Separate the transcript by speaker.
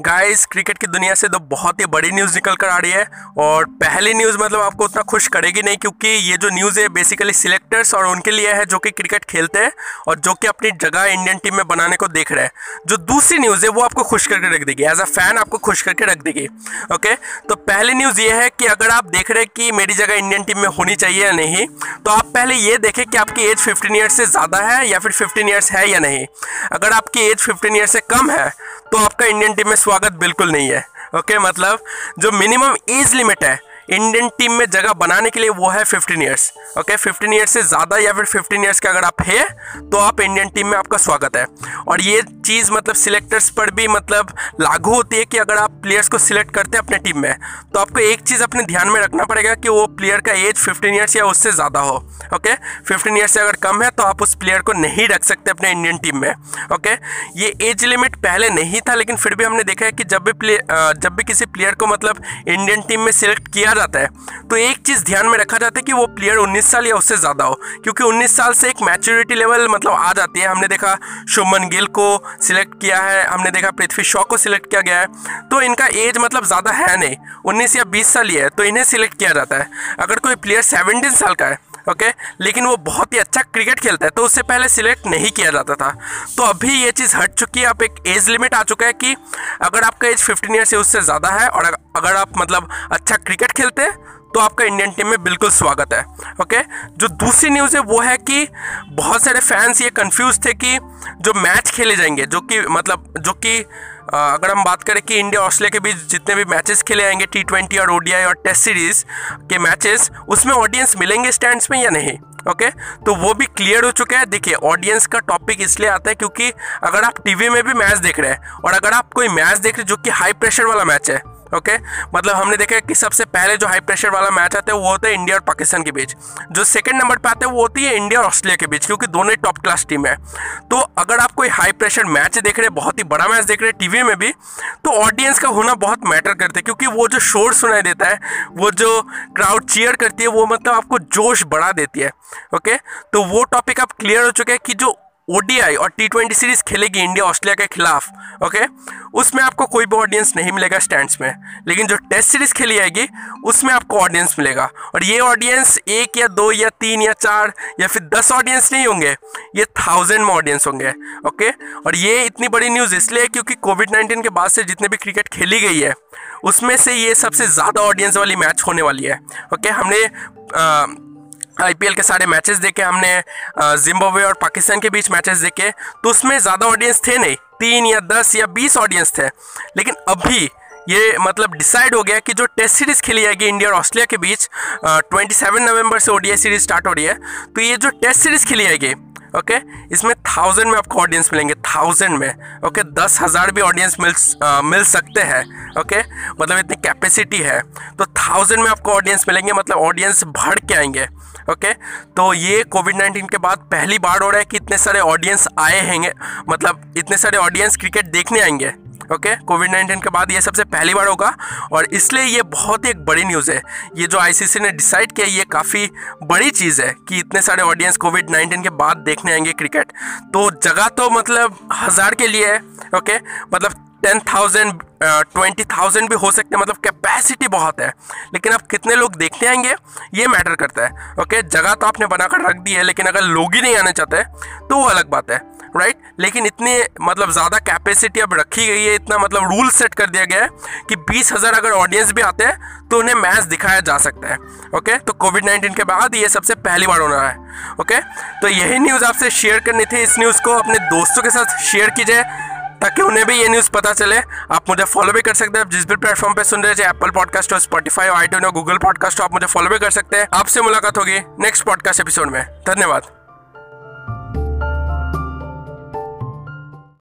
Speaker 1: Guys cricket की दुनिया से तो बहुत ही बड़ी न्यूज़ निकल कर आ रही है और पहली न्यूज़ मतलब आपको उतना खुश करेगी नहीं क्योंकि ये जो न्यूज़ है बेसिकली सिलेक्टर्स और उनके लिए है जो कि क्रिकेट खेलते हैं और जो कि अपनी जगह इंडियन टीम में बनाने को देख रहे हैं। जो दूसरी न्यूज़ है, वो आपको खुश करके रख देगी। एज अ फ़ैन आपको खुश करके रख देगी। ओके तो पहली न्यूज़ ये है कि अगर आप देख रहे हैं कि मेरी जगह इंडियन टीम में होनी चाहिए या नहीं तो आप पहले ये देखें कि आपकी एज फिफ्टीन ईयर्स से ज़्यादा है या फिर फिफ्टीन ईयर्स है या नहीं। अगर आपकी एज फिफ्टीन ईयर्स से कम है तो आपका इंडियन टीम में स्वागत बिल्कुल नहीं है। ओके okay, मतलब जो मिनिमम एज लिमिट है इंडियन टीम में जगह बनाने के लिए वो है 15 ईयर्स ओके 15 ईयर्स से ज़्यादा या फिर 15 ईयर्स के अगर आप है तो आप इंडियन टीम में आपका स्वागत है। और ये चीज़ मतलब सिलेक्टर्स पर भी मतलब लागू होती है कि अगर आप प्लेयर्स को सिलेक्ट करते हैं अपने टीम में तो आपको एक चीज़ अपने ध्यान में रखना पड़ेगा कि वो प्लेयर का एज फिफ्टीन ईयर्स या उससे ज़्यादा हो ओके फिफ्टीन ईयर्स से अगर कम है तो आप उस प्लेयर को नहीं रख सकते अपने इंडियन टीम में ओके ये एज लिमिट पहले नहीं था, लेकिन फिर भी हमने देखा है कि जब भी प्ले जब भी किसी प्लेयर को मतलब इंडियन टीम में सिलेक्ट किया जाता है। तो एक चीज़ ध्यान में रखा जाता है कि वो प्लेयर 19 साल या उससे ज़्यादा हो, क्योंकि 19 साल से एक मैच्योरिटी लेवल मतलब आ जाती है। हमने देखा शुभमन गिल को सिलेक्ट किया है, हमने देखा पृथ्वी शॉ को सिलेक्ट किया गया है। तो इनका एज मतलब ज़्यादा है नहीं, उन्नीस या बीस साल ही है तो इन्हें सिलेक्ट किया जाता है। अगर कोई प्लेयर सेवनटीन साल का है ओके? लेकिन वो बहुत ही अच्छा क्रिकेट खेलता है तो उससे पहले सिलेक्ट नहीं किया जाता था। तो अभी ये चीज़ हट चुकी है अब एक एज लिमिट आ चुका है कि अगर आपका एज फिफ्टीन ईयर से उससे ज़्यादा है और अगर आप मतलब अच्छा क्रिकेट खेलते हैं तो आपका इंडियन टीम में बिल्कुल स्वागत है, ओके? जो दूसरी न्यूज़ है, वो है कि बहुत सारे फैंस ये कंफ्यूज थे कि जो मैच खेले जाएँगे, जो कि मतलब जो कि अगर हम बात करें कि इंडिया ऑस्ट्रेलिया के बीच जितने भी मैचेस खेले जाएँगे टी ट्वेंटी और ओडीआई और टेस्ट सीरीज़ के मैचेस उसमें ऑडियंस मिलेंगे स्टैंड्स में या नहीं? ओके तो वो भी क्लियर हो चुका है। देखिए ऑडियंस का टॉपिक इसलिए आता है क्योंकि अगर आप टीवी में भी मैच देख रहे हैं और अगर आप कोई मैच देख रहे हैं जो कि हाई प्रेशर वाला मैच है ओके okay? मतलब हमने देखा कि सबसे पहले जो हाई प्रेशर वाला मैच आता है, वो होता है इंडिया और पाकिस्तान के बीच। जो सेकंड नंबर पे आता है, वो होती है इंडिया और ऑस्ट्रेलिया के बीच, क्योंकि दोनों ही टॉप क्लास टीम है। तो अगर आप हाई प्रेशर मैच देख रहे हैं बहुत ही बड़ा मैच देख रहे हैं टीवी में भी तो ऑडियंस का होना बहुत मैटर करता है, क्योंकि वो जो शोर सुनाई देता है, वो जो क्राउड चीयर करती है, वो मतलब आपको जोश बढ़ा देती है ओके तो वो टॉपिक आप क्लियर हो चुके हैं कि जो ओडीआई और टी ट्वेंटी सीरीज़ खेलेगी इंडिया ऑस्ट्रेलिया के खिलाफ ओके उसमें आपको कोई भी ऑडियंस नहीं मिलेगा स्टैंड्स में। लेकिन जो टेस्ट सीरीज़ खेली जाएगी उसमें आपको ऑडियंस मिलेगा। और ये ऑडियंस एक या दो या तीन या चार या फिर दस ऑडियंस नहीं होंगे ये थाउज़ेंड में ऑडियंस होंगे ओके और ये इतनी बड़ी न्यूज़ इसलिए क्योंकि कोविड नाइन्टीन के बाद से जितने भी क्रिकेट खेली गई है उसमें से ये सबसे ज़्यादा ऑडियंस वाली मैच होने वाली है ओके हमने आ, आईपीएल के सारे मैचेस देखे हमने जिम्बाब्वे और पाकिस्तान के बीच मैचेस देखे तो उसमें ज़्यादा ऑडियंस थे नहीं, तीन या दस या बीस ऑडियंस थे। लेकिन अभी ये मतलब डिसाइड हो गया कि जो टेस्ट सीरीज़ खेली जाएगी इंडिया और ऑस्ट्रेलिया के बीच ट्वेंटी सेवन नवंबर से ओडीआई सीरीज़ स्टार्ट हो रही है तो ये जो टेस्ट सीरीज़ खेली जाएगी ओके? इसमें थाउज़ेंड में आपको ऑडियंस मिलेंगे थाउज़ेंड में ओके? दस हज़ार भी ऑडियंस मिल आ, मिल सकते हैं ओके? मतलब इतनी कैपेसिटी है। तो थाउज़ेंड में आपको ऑडियंस मिलेंगे मतलब ऑडियंस भर के आएँगे ओके? तो ये कोविड नाइन्टीन के बाद पहली बार हो रहा है कि इतने सारे ऑडियंस आए हैंगे मतलब इतने सारे ऑडियंस क्रिकेट देखने आएँगे। ओके? कोविड नाइन्टीन के बाद ये सबसे पहली बार होगा और इसलिए ये बहुत ही एक बड़ी न्यूज़ है। ये जो आईसीसी ने डिसाइड किया, ये काफ़ी बड़ी चीज़ है कि इतने सारे ऑडियंस कोविड नाइन्टीन के बाद देखने आएँगे क्रिकेट तो जगह तो मतलब हज़ार के लिए है, ओके? मतलब टेन थाउज़ेंड ट्वेंटी थाउज़ेंड भी हो सकते हैं मतलब कैपेसिटी बहुत है। लेकिन अब कितने लोग देखने आएँगे, ये मैटर करता है, ओके? जगह तो आपने बनाकर रख दी है, लेकिन अगर लोग ही नहीं आने चाहते तो वो अलग बात है। राइट लेकिन इतनी मतलब ज़्यादा कैपेसिटी अब रखी गई है, इतना मतलब रूल सेट कर दिया गया है कि बीस हज़ार अगर ऑडियंस भी आते हैं तो उन्हें मैच दिखाया जा सकता है ओके तो कोविड नाइन्टीन के बाद ये सबसे पहली बार होना है ओके तो यही न्यूज़ आपसे शेयर करनी थी। इस न्यूज़ को अपने दोस्तों के साथ शेयर कीजिए, ताकि उन्हें भी ये न्यूज़ पता चले। आप मुझे फॉलो भी कर सकते हैं। आप जिस भी प्लेटफॉर्म पे सुन रहे हैं एप्पल पॉडकास्ट हो स्पॉटीफाई और आईटी और गूगल पॉडकास्ट हो, आप मुझे फॉलो भी कर सकते हैं। आपसे मुलाकात होगी नेक्स्ट पॉडकास्ट एपिसोड में। धन्यवाद।